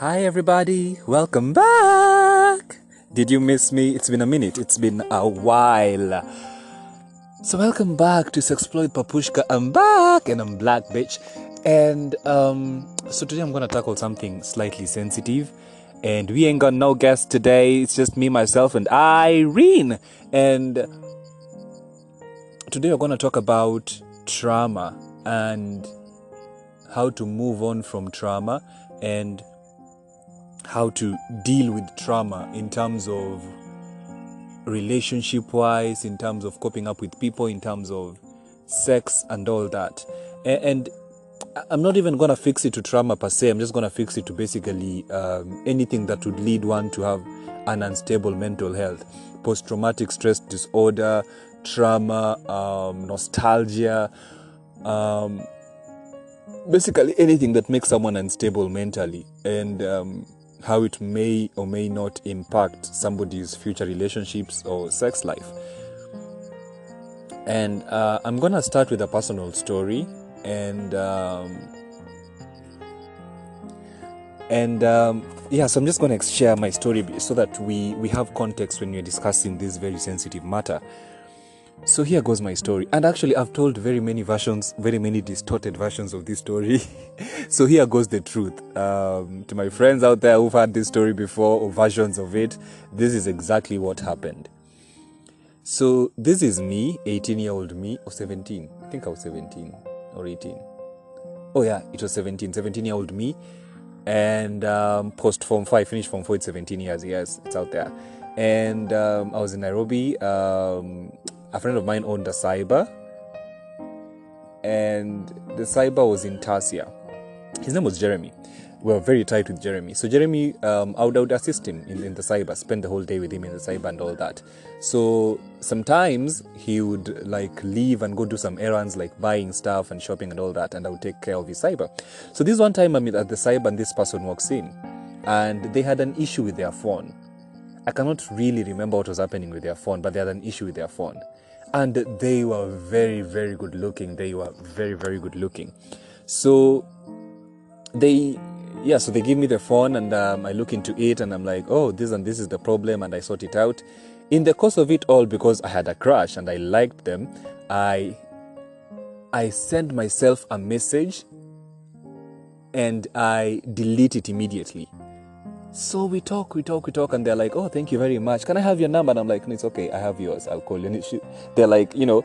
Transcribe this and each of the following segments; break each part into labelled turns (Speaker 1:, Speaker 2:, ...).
Speaker 1: Hi, everybody. Welcome back. Did you miss me? It's been a minute. It's been a while. So, welcome back to Sexploit Papushka. I'm back and I'm black, bitch. And um, so today I'm gonna tackle something slightly sensitive. And we ain't got no guest today. It's just me, myself, and Irene. And today we're gonna talk about trauma and how to move on from trauma and how to deal with trauma in terms of relationship wise, in terms of coping up with people, in terms of sex and all that. And I'm not even gonna fix it to trauma per se. I'm just gonna fix it to basically um, anything that would lead one to have an unstable mental health, post-traumatic stress disorder, trauma, um, nostalgia, um, basically anything that makes someone unstable mentally, and um, how it may or may not impact somebody's future relationships or sex life. And uh, I'm gonna start with a personal story, and um, and um, yeah, so I'm just gonna share my story so that we we have context when we're discussing this very sensitive matter. So here goes my story, and actually I've told very many versions, very many distorted versions of this story. so here goes the truth. Um, to my friends out there who've had this story before or versions of it, this is exactly what happened. So this is me, 18 year old me, or 17. I think I was 17 or 18. Oh yeah, it was 17, 17 year old me. And um, post form 5, finished form 4, it's 17 years, yes, it's out there. And um, I was in Nairobi. A friend of mine owned a cyber. And the cyber was in Tasia. His name was Jeremy. We were very tight with Jeremy. So Jeremy, um, I would, would assist him in, in the cyber, spend the whole day with him in the cyber and all that. So sometimes he would like leave and go do some errands like buying stuff and shopping and all that, and I would take care of his cyber. So this one time I'm at the cyber and this person walks in, and they had an issue with their phone. I cannot really remember what was happening with their phone, but they had an issue with their phone. And they were very, very good looking. They were very, very good looking. So they yeah so they give me the phone and um, i look into it and i'm like oh this and this is the problem and i sort it out in the course of it all because i had a crush and i liked them i i send myself a message and i delete it immediately so we talk we talk we talk and they're like oh thank you very much can i have your number and i'm like no, it's okay i have yours i'll call you and she, they're like you know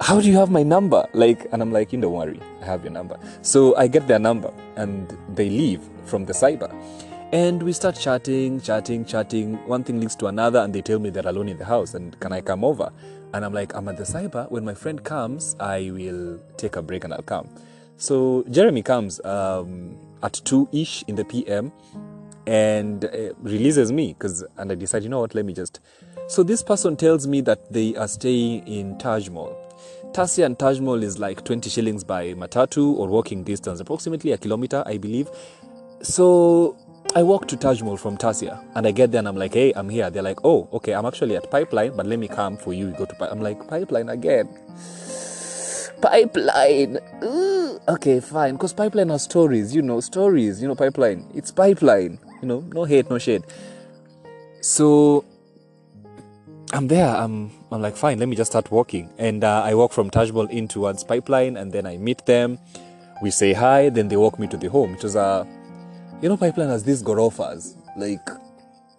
Speaker 1: how do you have my number? Like, and I'm like, you don't worry, I have your number. So I get their number and they leave from the cyber. And we start chatting, chatting, chatting. One thing leads to another, and they tell me they're alone in the house and can I come over? And I'm like, I'm at the cyber. When my friend comes, I will take a break and I'll come. So Jeremy comes um, at 2 ish in the PM and uh, releases me because, and I decide, you know what, let me just. So this person tells me that they are staying in Taj Mall. Tasia and Taj Mall is like 20 shillings by matatu or walking distance, approximately a kilometer, I believe. So I walk to Taj from Tasia and I get there and I'm like, hey, I'm here. They're like, oh, okay, I'm actually at Pipeline, but let me come for you. You go to Pipeline. I'm like, Pipeline again. Pipeline. Ooh. Okay, fine. Because Pipeline has stories, you know, stories, you know, Pipeline. It's Pipeline, you know, no hate, no shade. So I'm there. I'm I'm like, fine, let me just start walking. And uh, I walk from Taj Mall in towards Pipeline, and then I meet them. We say hi, then they walk me to the home, which was a, you know, Pipeline has these gorofas, like,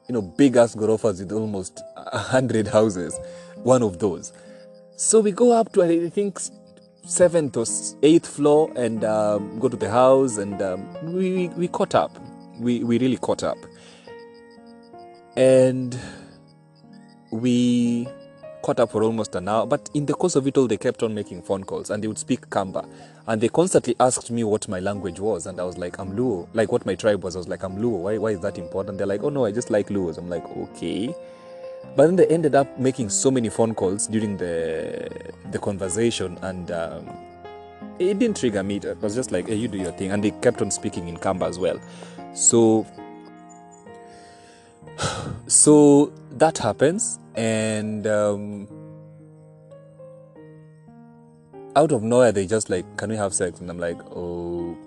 Speaker 1: you know, big ass gorofas with almost hundred houses. One of those. So we go up to I think seventh or eighth floor and um, go to the house, and um, we we caught up. We we really caught up, and we caught up for almost an hour. But in the course of it all, they kept on making phone calls and they would speak Kamba. And they constantly asked me what my language was. And I was like, I'm Luo. Like what my tribe was. I was like, I'm Luo. Why, why is that important? They're like, oh no, I just like Luos. I'm like, okay. But then they ended up making so many phone calls during the the conversation, and um, it didn't trigger me. It was just like, hey, you do your thing. And they kept on speaking in Kamba as well. So, so that happens, and um, out of nowhere, they just like, can we have sex? And I'm like, oh.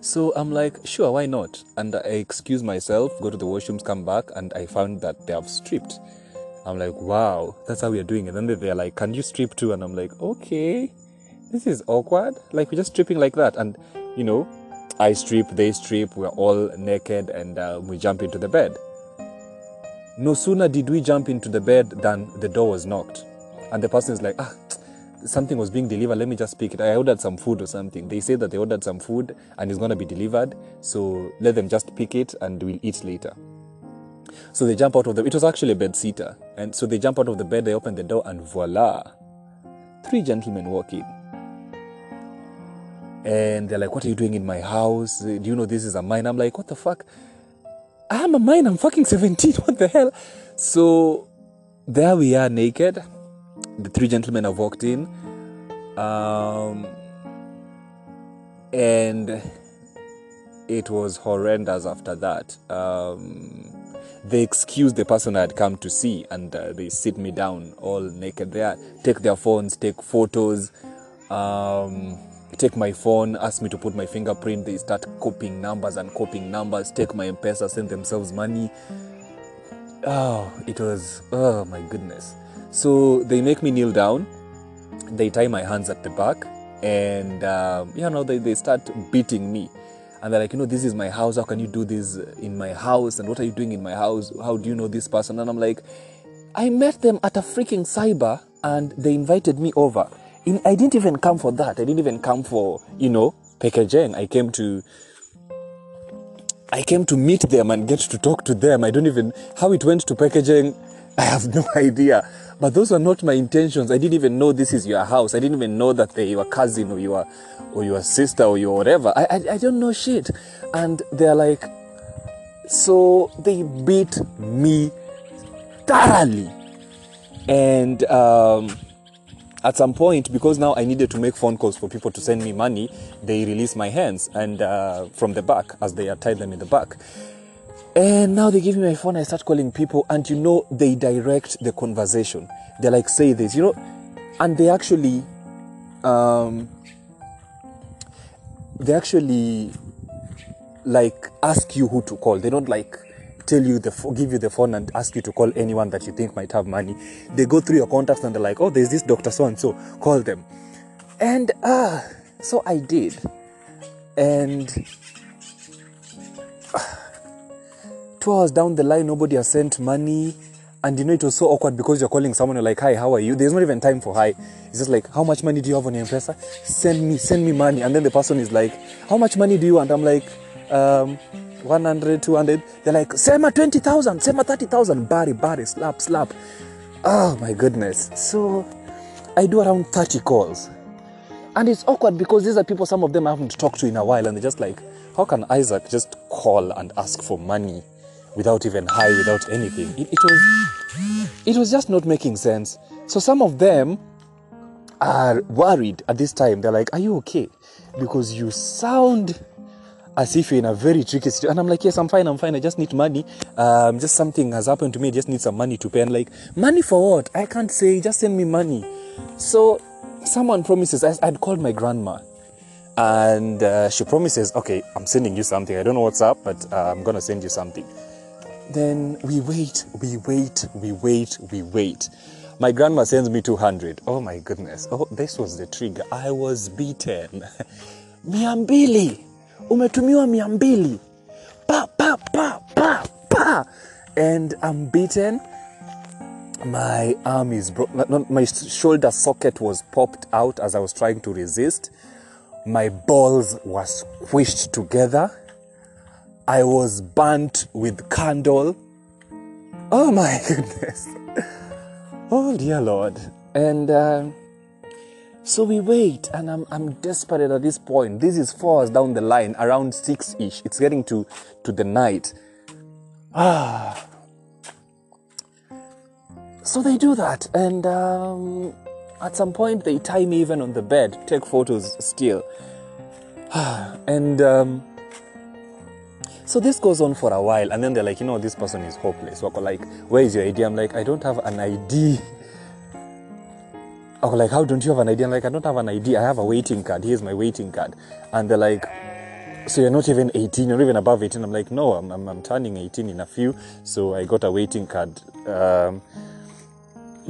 Speaker 1: So I'm like, sure, why not? And I excuse myself, go to the washrooms, come back, and I found that they have stripped. I'm like, wow, that's how we are doing it. And then they're like, can you strip too? And I'm like, okay, this is awkward. Like, we're just stripping like that. And, you know, I strip, they strip, we're all naked, and uh, we jump into the bed. No sooner did we jump into the bed than the door was knocked. And the person is like, ah, something was being delivered. Let me just pick it. I ordered some food or something. They say that they ordered some food and it's going to be delivered. So let them just pick it and we'll eat later. So they jump out of the. It was actually a bed sitter, and so they jump out of the bed. They open the door, and voila, three gentlemen walk in. And they're like, "What are you doing in my house? Do you know this is a mine?" I'm like, "What the fuck? I'm a mine. I'm fucking 17. What the hell?" So there we are, naked. The three gentlemen have walked in, um, and it was horrendous after that. Um, they excuse the person I had come to see and uh, they sit me down all naked there, take their phones, take photos, um, take my phone, ask me to put my fingerprint. They start copying numbers and copying numbers, take my M Pesa, send themselves money. Oh, it was, oh my goodness. So they make me kneel down, they tie my hands at the back, and um, you know, they, they start beating me and they're like, you know, this is my house. How can you do this in my house? And what are you doing in my house? How do you know this person? And I'm like, I met them at a freaking cyber and they invited me over. I didn't even come for that. I didn't even come for, you know, packaging. I came to I came to meet them and get to talk to them. I don't even how it went to packaging. I have no idea. But those were not my intentions. I didn't even know this is your house. I didn't even know that they were cousin or your or your sister or your whatever. I, I, I don't know shit. And they're like, so they beat me thoroughly. And um, at some point, because now I needed to make phone calls for people to send me money, they released my hands and uh, from the back as they are tied them in the back. And now they give me my phone, I start calling people, and you know, they direct the conversation. They're like, say this, you know, and they actually, um, they actually like ask you who to call. They don't like tell you the give you the phone and ask you to call anyone that you think might have money. They go through your contacts and they're like, oh, there's this doctor so and so, call them. And uh, so I did, and. Uh, two hours down the line, nobody has sent money. And you know, it was so awkward because you're calling someone, you're like, hi, how are you? There's not even time for hi. It's just like, how much money do you have on your M-Pesa? Send me, send me money. And then the person is like, how much money do you want? I'm like, um, 100, 200. They're like, Sema 20,000, Sema 30,000. Bari, bari, slap, slap. Oh my goodness. So I do around 30 calls. And it's awkward because these are people, some of them I haven't talked to in a while. And they're just like, how can Isaac just call and ask for money? without even high, without anything. It, it, was, it was just not making sense. So some of them are worried at this time. They're like, Are you okay? Because you sound as if you're in a very tricky situation. And I'm like, Yes, I'm fine, I'm fine. I just need money. Um, just something has happened to me. I just need some money to pay. And like, Money for what? I can't say. Just send me money. So someone promises, I, I'd called my grandma and uh, she promises, okay, I'm sending you something. I don't know what's up, but uh, I'm gonna send you something. Then we wait, we wait, we wait, we wait. My grandma sends me 200. Oh my goodness. Oh, this was the trigger. I was beaten. Miambili. Umetumiwa miambili. Pa, pa, pa, pa, pa. And I'm beaten. My arm is broken. My shoulder socket was popped out as I was trying to resist. My balls were squished together I was burnt with candle. Oh my goodness. Oh dear Lord. And uh, so we wait, and I'm, I'm desperate at this point. This is four hours down the line, around six ish. It's getting to, to the night. Ah. So they do that, and um, at some point they tie me even on the bed, take photos still. and um, so this goes on for a while, and then they're like, you know, this person is hopeless. Like, where is your ID? I'm like, I don't have an ID. Wako like, how don't you have an ID? I'm like, I don't have an ID. I have a waiting card. Here's my waiting card. And they're like, so you're not even 18, you're not even above 18. I'm like, no, I'm, I'm, I'm turning 18 in a few. So I got a waiting card, um,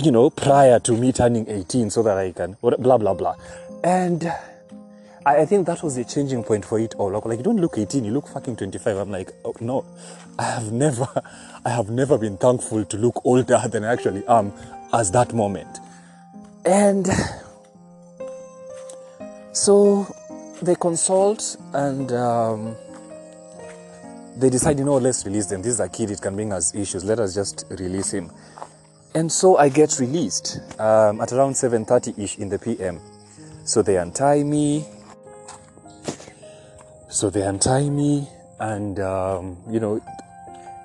Speaker 1: you know, prior to me turning 18 so that I can, blah, blah, blah. And I, I think that was the changing point for it all. Like, you don't look 18, you look fucking 25. I'm like, oh, no, I have never, I have never been thankful to look older than I actually am as that moment. And so they consult and um, they decide, you know, let's release them. This is a kid, it can bring us issues. Let us just release him. And so I get released um, at around 7.30ish in the PM. So they untie me. So they untie me and, um, you know,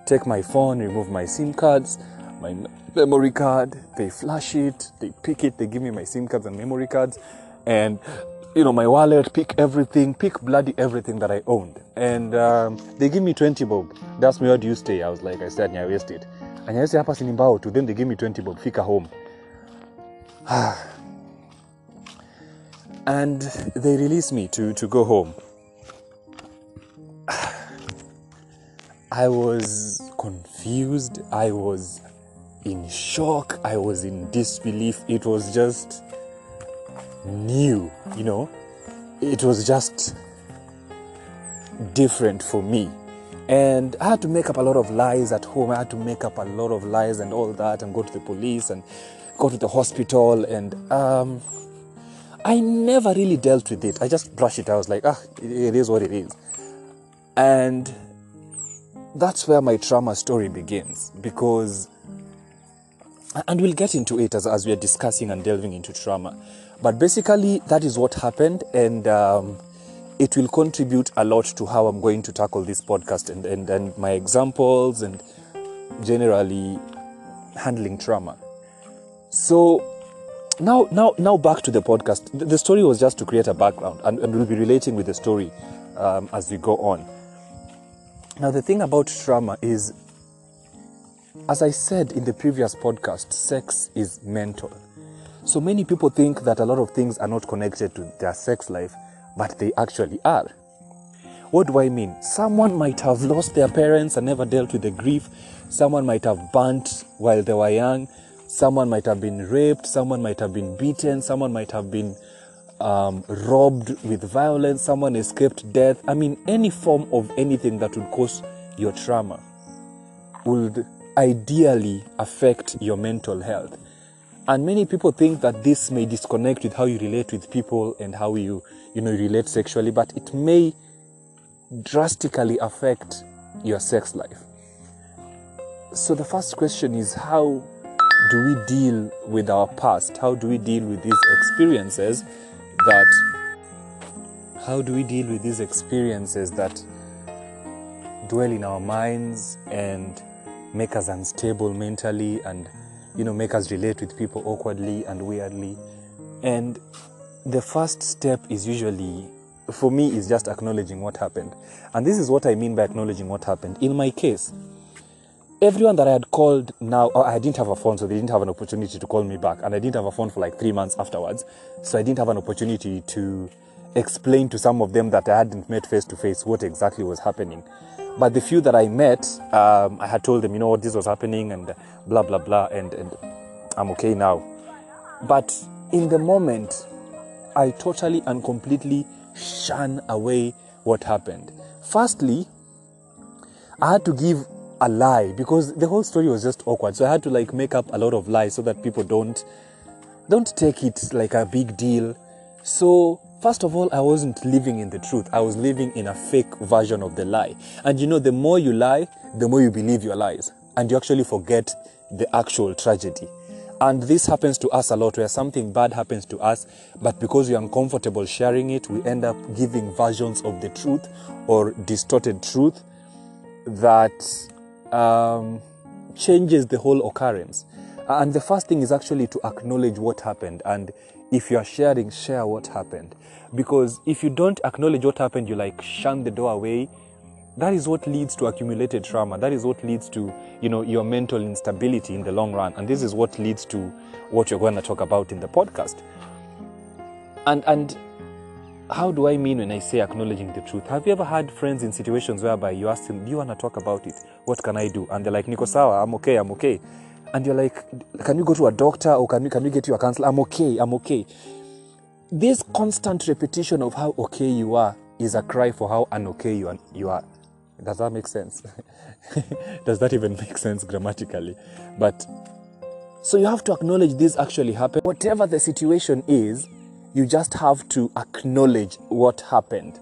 Speaker 1: take my phone, remove my SIM cards, my memory card. They flash it, they pick it, they give me my SIM cards and memory cards. And you know, my wallet, pick everything, pick bloody everything that I owned. And um, they give me 20 bob. That's me, where do you stay? I was like, I said, Nyawea Estate. And I said, hapa sinimbao to. Then they give me 20 bob, fika home. and they released me to, to go home. I was confused. I was in shock. I was in disbelief. It was just new, you know. It was just different for me. And I had to make up a lot of lies at home. I had to make up a lot of lies and all that and go to the police and go to the hospital. And um, I never really dealt with it. I just brushed it. I was like, ah, it is what it is. And that's where my trauma story begins because, and we'll get into it as, as we are discussing and delving into trauma. But basically, that is what happened, and um, it will contribute a lot to how I'm going to tackle this podcast and, and, and my examples and generally handling trauma. So now, now, now back to the podcast. The story was just to create a background, and, and we'll be relating with the story um, as we go on. Now, the thing about trauma is, as I said in the previous podcast, sex is mental. So many people think that a lot of things are not connected to their sex life, but they actually are. What do I mean? Someone might have lost their parents and never dealt with the grief. Someone might have burnt while they were young. Someone might have been raped. Someone might have been beaten. Someone might have been um, robbed with violence. Someone escaped death. I mean, any form of anything that would cause your trauma would ideally affect your mental health. And many people think that this may disconnect with how you relate with people and how you, you know, relate sexually, but it may drastically affect your sex life. So the first question is how do we deal with our past? How do we deal with these experiences that how do we deal with these experiences that dwell in our minds and make us unstable mentally and you know, make us relate with people awkwardly and weirdly. And the first step is usually, for me, is just acknowledging what happened. And this is what I mean by acknowledging what happened. In my case, everyone that I had called now, oh, I didn't have a phone, so they didn't have an opportunity to call me back. And I didn't have a phone for like three months afterwards. So I didn't have an opportunity to explain to some of them that I hadn't met face to face what exactly was happening. But the few that I met, um, I had told them, you know what, this was happening and blah, blah, blah, and, and I'm okay now. But in the moment, I totally and completely shun away what happened. Firstly, I had to give a lie because the whole story was just awkward. So I had to like make up a lot of lies so that people don't don't take it like a big deal. So First of all, I wasn't living in the truth. I was living in a fake version of the lie. And you know, the more you lie, the more you believe your lies. And you actually forget the actual tragedy. And this happens to us a lot where something bad happens to us, but because we're uncomfortable sharing it, we end up giving versions of the truth or distorted truth that um, changes the whole occurrence. And the first thing is actually to acknowledge what happened. And if you are sharing, share what happened. Because if you don't acknowledge what happened, you like shun the door away. That is what leads to accumulated trauma. That is what leads to, you know, your mental instability in the long run. And this is what leads to what you're going to talk about in the podcast. And and how do I mean when I say acknowledging the truth? Have you ever had friends in situations whereby you ask them, Do you want to talk about it? What can I do? And they're like, sawa, I'm okay, I'm okay. And you're like, Can you go to a doctor or can you, can you get you a counselor? I'm okay, I'm okay. This constant repetition of how okay you are is a cry for how unokay you, you are. Does that make sense? Does that even make sense grammatically? But so you have to acknowledge this actually happened. Whatever the situation is, you just have to acknowledge what happened.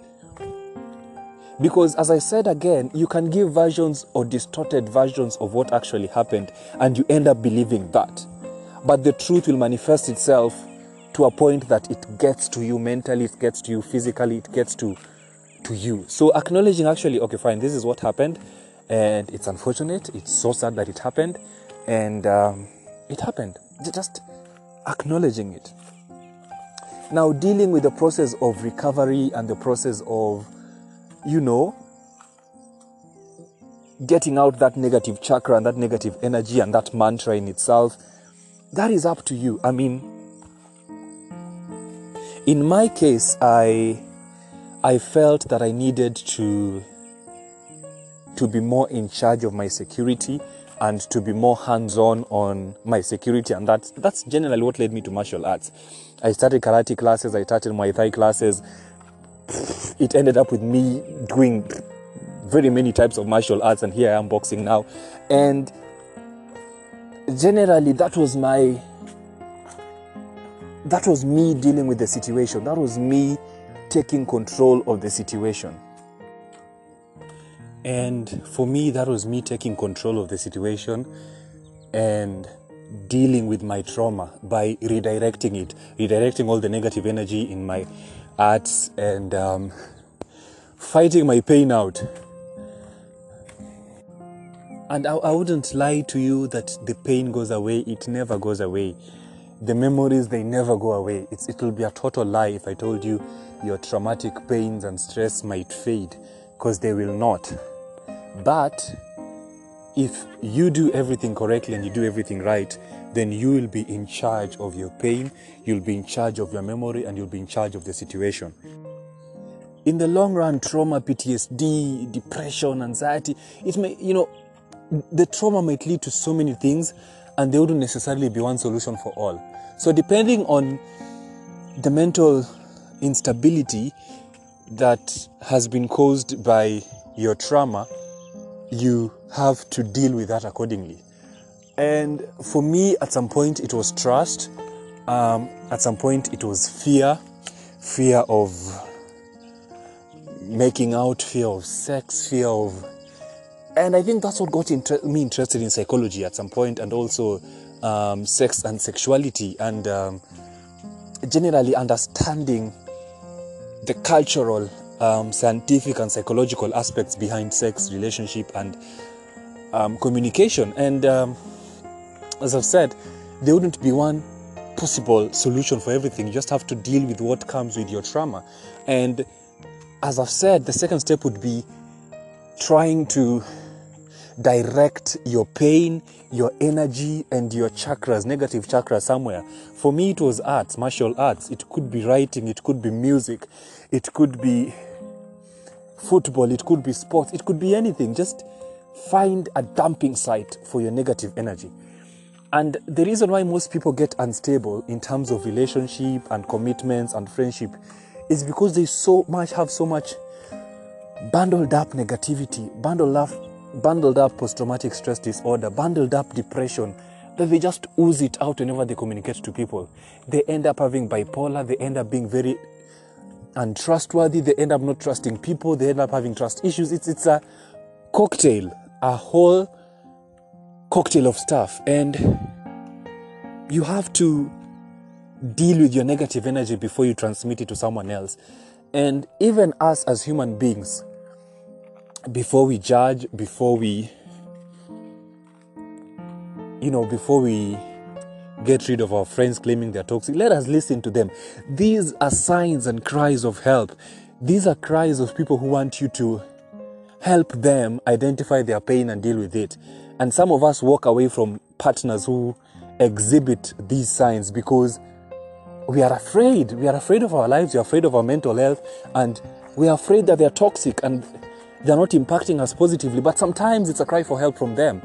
Speaker 1: Because, as I said again, you can give versions or distorted versions of what actually happened, and you end up believing that. But the truth will manifest itself to a point that it gets to you mentally, it gets to you physically, it gets to, to you. So, acknowledging actually, okay, fine, this is what happened, and it's unfortunate, it's so sad that it happened, and um, it happened. Just acknowledging it. Now, dealing with the process of recovery and the process of, you know, getting out that negative chakra and that negative energy and that mantra in itself, that is up to you. I mean, in my case, I I felt that I needed to to be more in charge of my security and to be more hands-on on my security and that's that's generally what led me to martial arts i started karate classes i started muay thai classes it ended up with me doing very many types of martial arts and here i am boxing now. And generally that was my that was me dealing with the situation. That was me taking control of the situation. And for me, that was me taking control of the situation and dealing with my trauma by redirecting it, redirecting all the negative energy in my arts and um, fighting my pain out. And I, I wouldn't lie to you that the pain goes away, it never goes away. The memories, they never go away. It's, it will be a total lie if I told you your traumatic pains and stress might fade, because they will not. But if you do everything correctly and you do everything right, then you will be in charge of your pain, you'll be in charge of your memory, and you'll be in charge of the situation. In the long run, trauma, PTSD, depression, anxiety, it may, you know, the trauma might lead to so many things and there wouldn't necessarily be one solution for all. So, depending on the mental instability that has been caused by your trauma, you have to deal with that accordingly. And for me, at some point, it was trust. Um, at some point, it was fear fear of making out, fear of sex, fear of. And I think that's what got inter- me interested in psychology at some point, and also um, sex and sexuality, and um, generally understanding the cultural um, scientific and psychological aspects behind sex, relationship, and um, communication. And um, as I've said, there wouldn't be one possible solution for everything. You just have to deal with what comes with your trauma. And as I've said, the second step would be trying to direct your pain, your energy, and your chakras, negative chakras somewhere. For me, it was arts, martial arts. It could be writing, it could be music, it could be football, it could be sports, it could be anything. Just find a dumping site for your negative energy. And the reason why most people get unstable in terms of relationship and commitments and friendship is because they so much have so much bundled up negativity, bundled up, bundled up post-traumatic stress disorder, bundled up depression that they just ooze it out whenever they communicate to people. They end up having bipolar, they end up being very untrustworthy, they end up not trusting people, they end up having trust issues. It's, it's a cocktail, a whole cocktail of stuff. And you have to deal with your negative energy before you transmit it to someone else. And even us as human beings, before we judge, before we, you know, before we get rid of our friends claiming they're toxic. Let us listen to them. These are signs and cries of help. These are cries of people who want you to help them identify their pain and deal with it. And some of us walk away from partners who exhibit these signs because we are afraid. We are afraid of our lives, we are afraid of our mental health, and we are afraid that they are toxic and they're not impacting us positively. But sometimes it's a cry for help from them.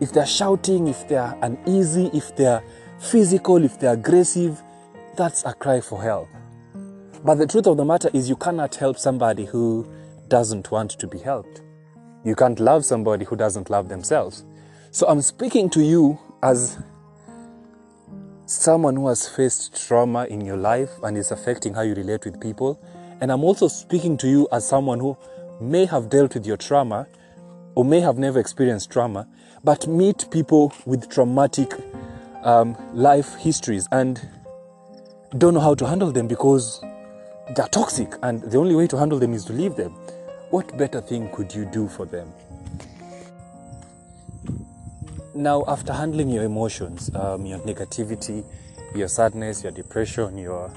Speaker 1: If they're shouting, if they're uneasy, if they're physical, if they're aggressive, that's a cry for help. But the truth of the matter is, you cannot help somebody who doesn't want to be helped. You can't love somebody who doesn't love themselves. So I'm speaking to you as someone who has faced trauma in your life and is affecting how you relate with people. And I'm also speaking to you as someone who may have dealt with your trauma or may have never experienced trauma, but meet people with traumatic um, life histories and don't know how to handle them because they're toxic and the only way to handle them is to leave them. What better thing could you do for them? Now, after handling your emotions, um, your negativity, your sadness, your depression, your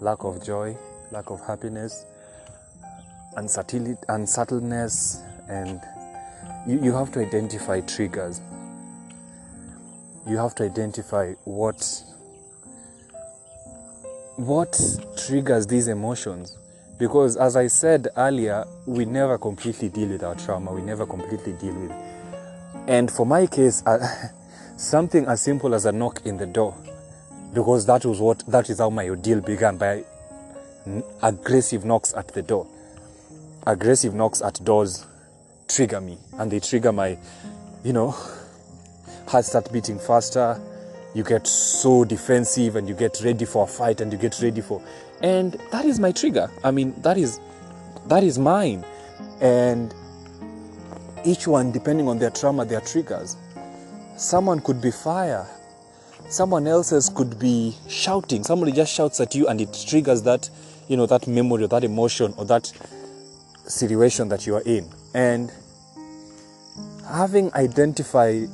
Speaker 1: lack of joy, lack of happiness, unsettledness, and you, you have to identify triggers. You have to identify what what triggers these emotions because as i said earlier we never completely deal with our trauma we never completely deal with and for my case, something as simple as a knock in the door, because that was what that is how my ordeal began by aggressive knocks at the door. Aggressive knocks at doors trigger me, and they trigger my, you know, heart start beating faster. You get so defensive, and you get ready for a fight, and you get ready for, and that is my trigger. I mean, that is, that is mine, and each one depending on their trauma, their triggers. Someone could be fire, someone else's could be shouting. Somebody just shouts at you and it triggers that, you know, that memory or that emotion or that situation that you are in. And having identified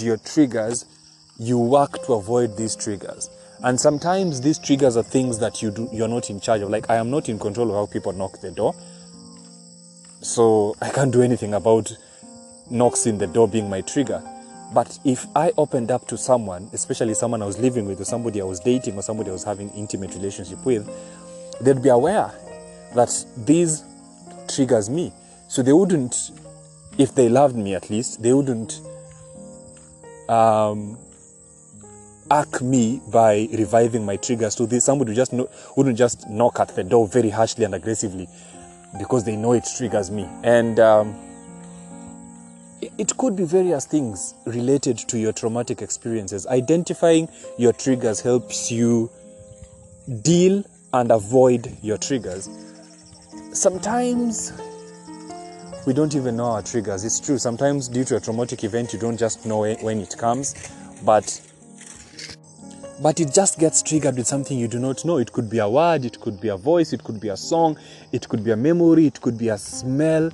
Speaker 1: your triggers, you work to avoid these triggers. And sometimes these triggers are things that you do, you're not in charge of. Like I am not in control of how people knock the door. So I can't do anything about knocks in the door being my trigger. But if I opened up to someone, especially someone I was living with, or somebody I was dating, or somebody I was having intimate relationship with, they'd be aware that these triggers me. So they wouldn't, if they loved me at least, they wouldn't um, arc me by reviving my triggers. So this, somebody just no, wouldn't just knock at the door very harshly and aggressively because they know it triggers me. And um, it could be various things related to your traumatic experiences. Identifying your triggers helps you deal and avoid your triggers. Sometimes we don't even know our triggers. It's true. Sometimes, due to a traumatic event, you don't just know when it comes, but but it just gets triggered with something you do not know. It could be a word, it could be a voice, it could be a song, it could be a memory, it could be a smell,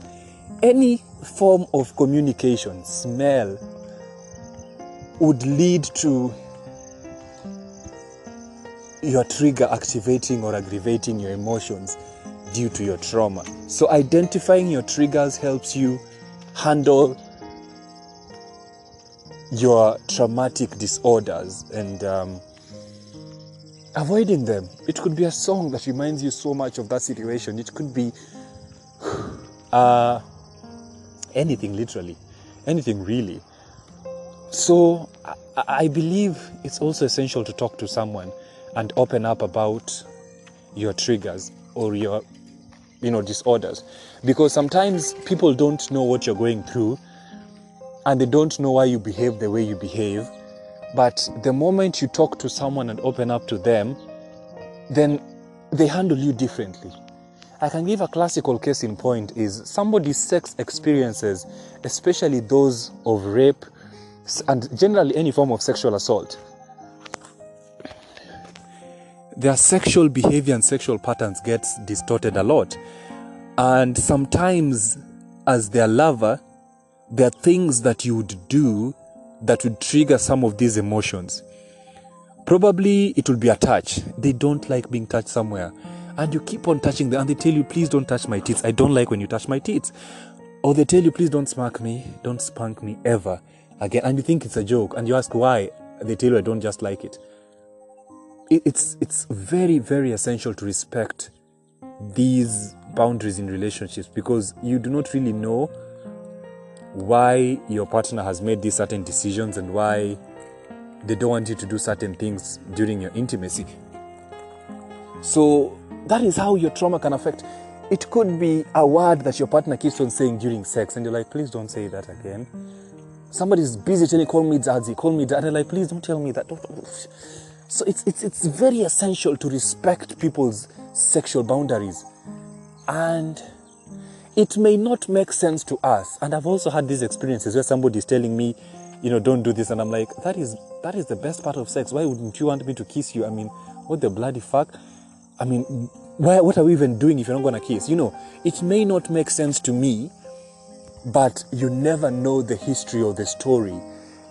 Speaker 1: any form of communication, smell, would lead to your trigger activating or aggravating your emotions due to your trauma. So, identifying your triggers helps you handle your traumatic disorders and um, avoiding them. It could be a song that reminds you so much of that situation. It could be uh, anything literally, anything really. So I, I believe it's also essential to talk to someone and open up about your triggers or your you know disorders because sometimes people don't know what you're going through and they don't know why you behave the way you behave but the moment you talk to someone and open up to them then they handle you differently I can give a classical case in point is somebody's sex experiences, especially those of rape and generally any form of sexual assault. Their sexual behavior and sexual patterns gets distorted a lot. And sometimes as their lover, there are things that you would do that would trigger some of these emotions. Probably it will be a touch. They don't like being touched somewhere. And you keep on touching them and they tell you please don't touch my teeth. I don't like when you touch my teeth. Or they tell you please don't smack me. Don't spank me ever again. And you think it's a joke and you ask why. They tell you i don't just like it, it's it's very very essential to respect these boundaries in relationships because you do not really know why your partner has made these certain decisions and why they don't want you to do certain things during your intimacy. So that is how your trauma can affect. It could be a word that your partner keeps on saying during sex, and you're like, please don't say that again. Somebody's busy telling, call me daddy, call me dad. Like, please don't tell me that. So it's, it's, it's very essential to respect people's sexual boundaries. And it may not make sense to us. And I've also had these experiences where somebody is telling me, you know, don't do this, and I'm like, that is that is the best part of sex. Why wouldn't you want me to kiss you? I mean, what the bloody fuck? I mean, why, what are we even doing if you're not gonna kiss? You know, it may not make sense to me, but you never know the history or the story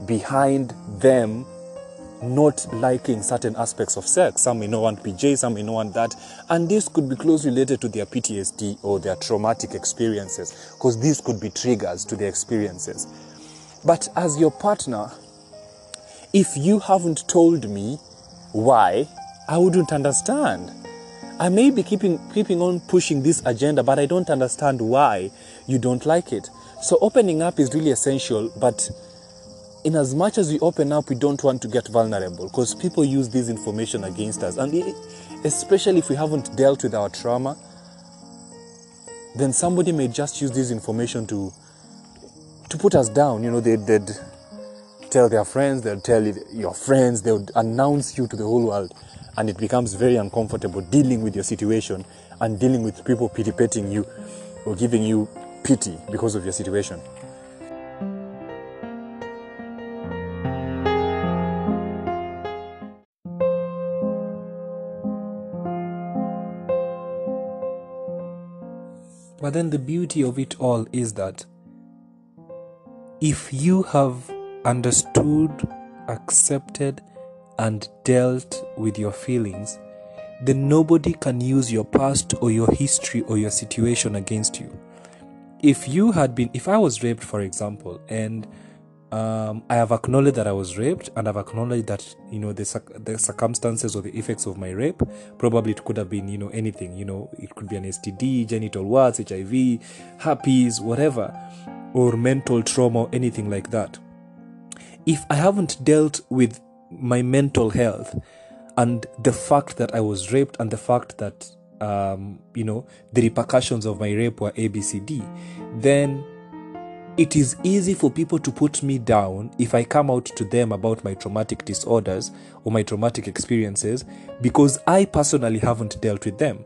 Speaker 1: behind them not liking certain aspects of sex. Some may not want PJ, some may not want that. And this could be closely related to their PTSD or their traumatic experiences, because these could be triggers to their experiences. But as your partner, if you haven't told me why, I wouldn't understand. I may be keeping, keeping on pushing this agenda, but I don't understand why you don't like it. So opening up is really essential, but in as much as we open up, we don't want to get vulnerable because people use this information against us. And especially if we haven't dealt with our trauma, then somebody may just use this information to to put us down. You know, they, would tell their friends, they'll tell your friends, they would announce you to the whole world. And it becomes very uncomfortable dealing with your situation and dealing with people pity you or giving you pity because of your situation. But then the beauty of it all is that if you have understood, accepted, and dealt with your feelings, then nobody can use your past or your history or your situation against you. If you had been, if I was raped, for example, and um, I have acknowledged that I was raped, and I've acknowledged that you know the the circumstances or the effects of my rape. Probably it could have been you know anything. You know, it could be an STD, genital warts, HIV, herpes, whatever or mental trauma or anything like that. If I haven't dealt with my mental health and the fact that I was raped and the fact that um, you know the repercussions of my rape were ABCD, then it is easy for people to put me down if I come out to them about my traumatic disorders or my traumatic experiences because I personally haven't dealt with them.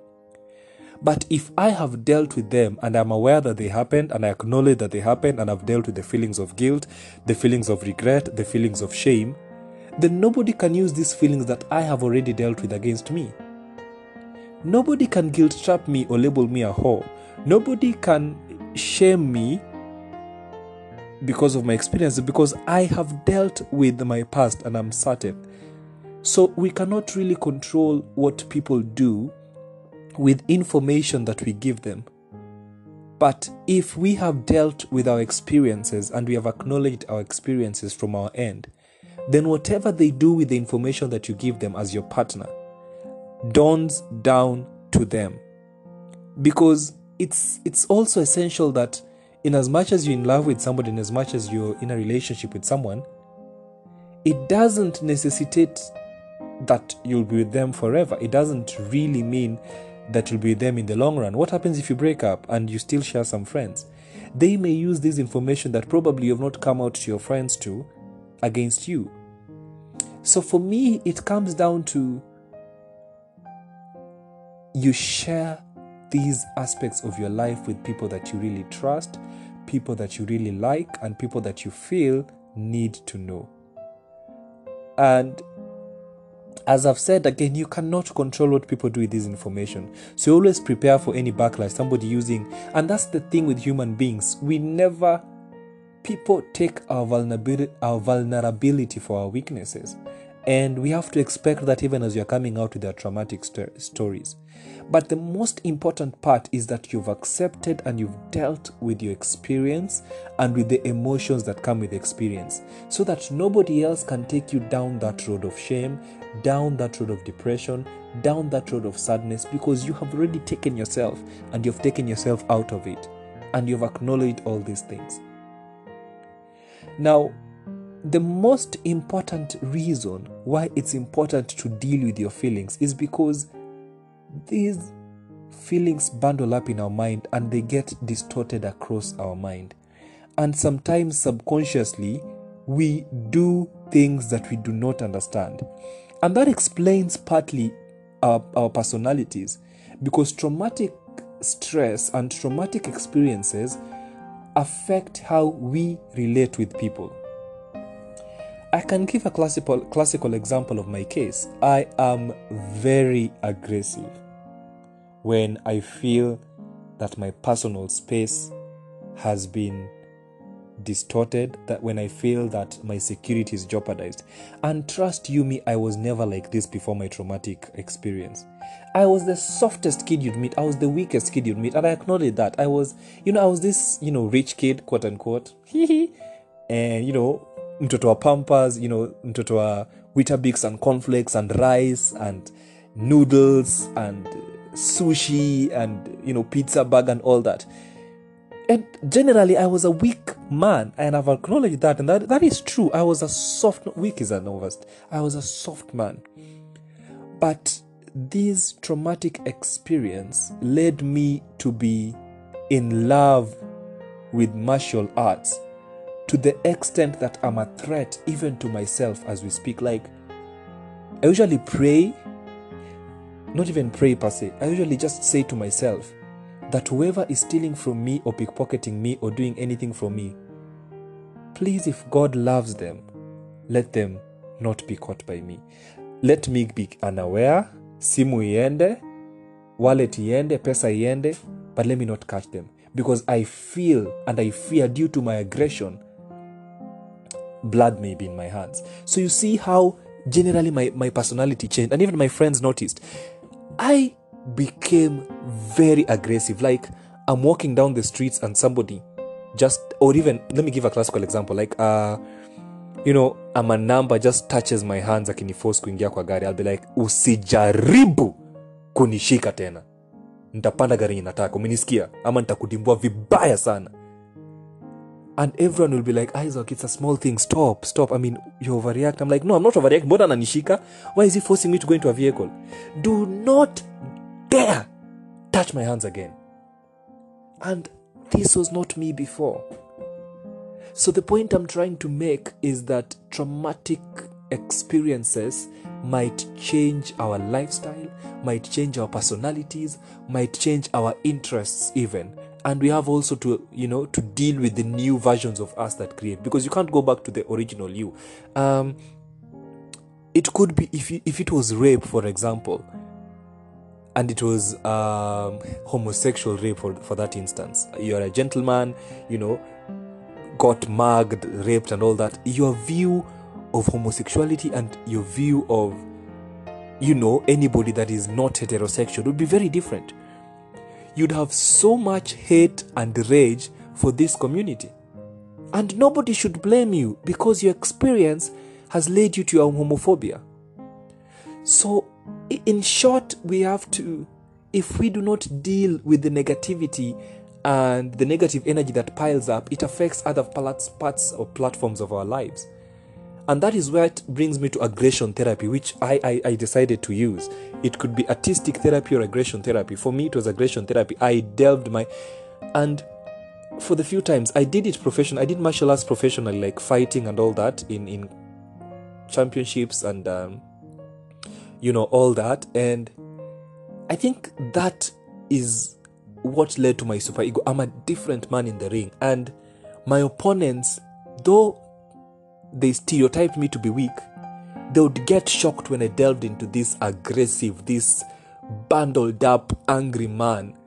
Speaker 1: But if I have dealt with them and I'm aware that they happened and I acknowledge that they happened and I've dealt with the feelings of guilt, the feelings of regret, the feelings of shame, then nobody can use these feelings that I have already dealt with against me. Nobody can guilt trap me or label me a whore. Nobody can shame me because of my experience because I have dealt with my past and I'm certain. So we cannot really control what people do with information that we give them. But if we have dealt with our experiences and we have acknowledged our experiences from our end, then whatever they do with the information that you give them as your partner dawns down to them. Because it's it's also essential that in as much as you're in love with somebody, in as much as you're in a relationship with someone, it doesn't necessitate that you'll be with them forever. It doesn't really mean that you'll be with them in the long run. What happens if you break up and you still share some friends? They may use this information that probably you've not come out to your friends to against you. So for me, it comes down to you share these aspects of your life with people that you really trust, people that you really like, and people that you feel need to know. And as I've said again, you cannot control what people do with this information. So always prepare for any backlash, somebody using, and that's the thing with human beings. We never, people take our vulnerability, our vulnerability for our weaknesses. And we have to expect that even as you're coming out with our traumatic st- stories. But the most important part is that you've accepted and you've dealt with your experience and with the emotions that come with experience so that nobody else can take you down that road of shame down that road of depression, down that road of sadness, because you have already taken yourself and you've taken yourself out of it and you've acknowledged all these things. Now, the most important reason why it's important to deal with your feelings is because these feelings bundle up in our mind and they get distorted across our mind. And sometimes subconsciously, we do things that we do not understand. And that explains partly our, our personalities because traumatic stress and traumatic experiences affect how we relate with people. I can give a classical, classical example of my case. I am very aggressive when I feel that my personal space has been distorted, that when I feel that my security is jeopardized. And trust you me, I was never like this before my traumatic experience. I was the softest kid you'd meet. I was the weakest kid you'd meet. And I acknowledge that. I was, you know, I was this, you know, rich kid, quote unquote. and, you know, mtoto wa pampers, you know, mtoto wa Weetabix and cornflakes and rice and noodles and sushi and you know pizza bag and all that. And generally i was a weak man and i've acknowledged that and that, that is true. I was a soft weak is an overst. I was a soft man. But this traumatic experience led me to be in love with martial arts to the extent that i'm a threat even to myself as we speak. Like i usually pray not even pray per se. I usually just say to myself that whoever is stealing from me or pickpocketing me or doing anything from me, please, if God loves them, let them not be caught by me. Let me be unaware, simu iende, wallet iende, pesa iende, but let me not catch them. Because I feel and I fear due to my aggression, blood may be in my hands. So you see how generally my, my personality changed. And even my friends noticed I became very aggressive. Like I'm walking down the streets and somebody just, or even, let me give a classical example. Like, uh, you know, I'm a number just touches my hands akiniforce kuingia kwa gari. I'll be like, usijaribu kunishika tena, ntapanda gari nataka, umenisikia? Ama nitakudimbua vibaya sana. And everyone will be like, Isaac, it's a small thing. Stop, stop. I mean, you overreact. I'm like, no, I'm not overreacting. Mbona ananishika? Why is he forcing me to go into a vehicle? Do not dare touch my hands again. And this was not me before. So the point I'm trying to make is that traumatic experiences might change our lifestyle, might change our personalities, might change our interests even and we have also to you know to deal with the new versions of us that create. Because you can't go back to the original you. Um, it could be if, if it was rape for example and it was um, homosexual rape for, for that instance. You're a gentleman you know got mugged raped and all that. Your view of homosexuality and your view of you know anybody that is not heterosexual would be very different you'd have so much hate and rage for this community. And nobody should blame you because your experience has led you to your homophobia. So, in short, we have to, if we do not deal with the negativity and the negative energy that piles up, it affects other parts, or platforms of our lives. And that is where it brings me to aggression therapy, which I, I, I, decided to use. It could be artistic therapy or aggression therapy. For me, it was aggression therapy. I delved my. And for the few times I did it professionally, I did martial arts professionally, like fighting and all that in, in championships and, um, you know, all that. And I think that is what led to my super ego. I'm a different man in the ring. And my opponents, though they stereotyped me to be weak, they would get shocked when I delved into this aggressive, this bundled up, angry man.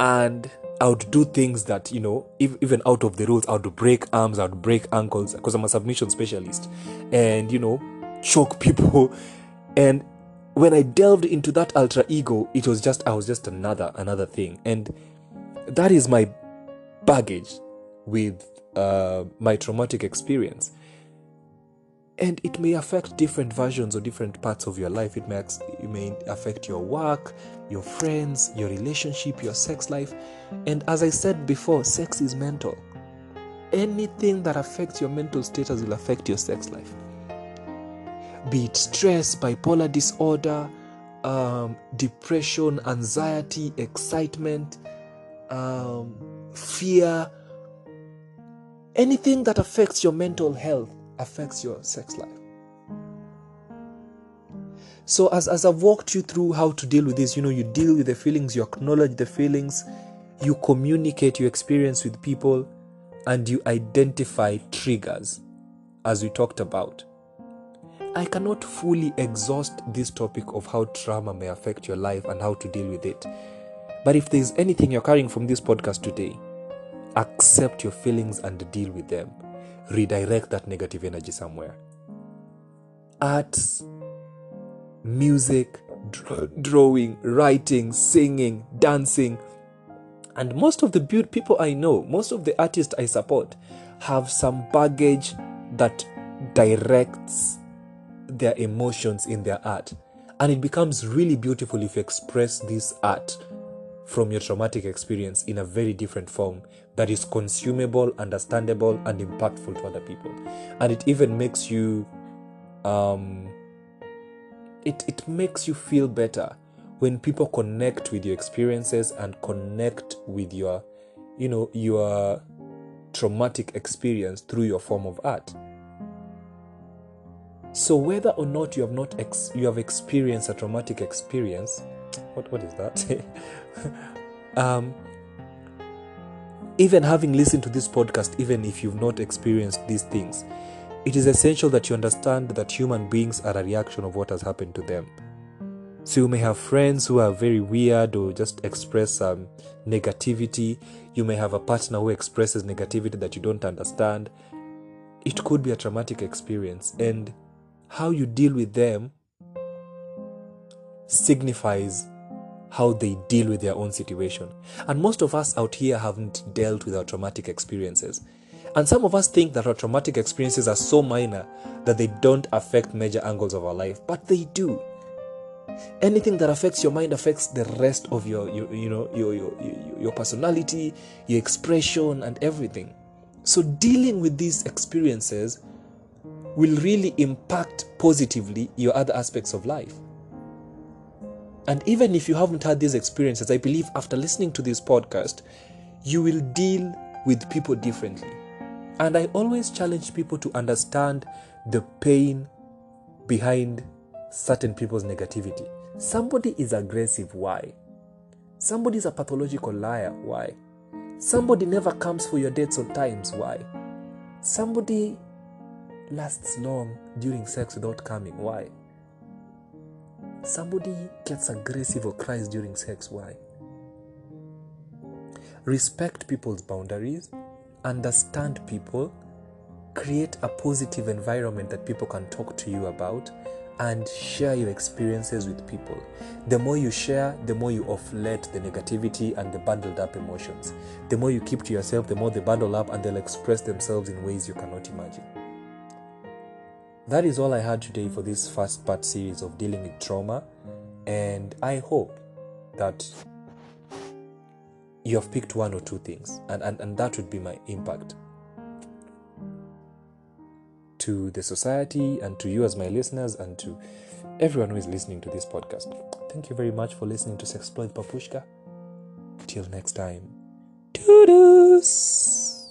Speaker 1: And I would do things that, you know, even out of the rules, I would break arms, I would break ankles because I'm a submission specialist and, you know, choke people. And when I delved into that ultra ego, it was just, I was just another, another thing. And that is my baggage with uh, my traumatic experience and it may affect different versions or different parts of your life. It may, it may affect your work your friends your relationship your sex life. And as i said before sex is mental. Anything that affects your mental status will affect your sex life. Be it stress bipolar disorder um, depression anxiety excitement um, fear. Anything that affects your mental health affects your sex life. So, as, as I've walked you through how to deal with this, you know, you deal with the feelings, you acknowledge the feelings, you communicate your experience with people, and you identify triggers, as we talked about. I cannot fully exhaust this topic of how trauma may affect your life and how to deal with it. But if there's anything you're carrying from this podcast today, accept your feelings and deal with them redirect that negative energy somewhere. Arts, music, drawing, writing, singing, dancing. And most of the be- people I know, most of the artists I support, have some baggage that directs their emotions in their art. And it becomes really beautiful if you express this art from your traumatic experience in a very different form that is consumable, understandable, and impactful to other people. And it even makes you, um, it, it makes you feel better when people connect with your experiences and connect with your, you know, your traumatic experience through your form of art. So whether or not you have not ex- you have experienced a traumatic experience, what what is that? um, even having listened to this podcast, even if you've not experienced these things, it is essential that you understand that human beings are a reaction of what has happened to them. So you may have friends who are very weird or just express um, negativity. You may have a partner who expresses negativity that you don't understand. It could be a traumatic experience, and how you deal with them signifies how they deal with their own situation. And most of us out here haven't dealt with our traumatic experiences. And some of us think that our traumatic experiences are so minor that they don't affect major angles of our life, but they do. Anything that affects your mind affects the rest of your, your you know, your, your, your, your personality, your expression, and everything. So, dealing with these experiences will really impact positively your other aspects of life. And even if you haven't had these experiences, I believe after listening to this podcast, you will deal with people differently. And I always challenge people to understand the pain behind certain people's negativity. Somebody is aggressive, why? Somebody is a pathological liar, why? Somebody never comes for your dates on times, why? Somebody lasts long during sex without coming, why? Somebody gets aggressive or cries during sex. Why? Respect people's boundaries, understand people, create a positive environment that people can talk to you about, and share your experiences with people. The more you share, the more you offlet the negativity and the bundled up emotions. The more you keep to yourself, the more they bundle up and they'll express themselves in ways you cannot imagine. That is all I had today for this first part series of dealing with trauma, and I hope that you have picked one or two things, and, and, and that would be my impact to the society and to you as my listeners and to everyone who is listening to this podcast. Thank you very much for listening to Sexploit Papushka. Till next time. Toodles!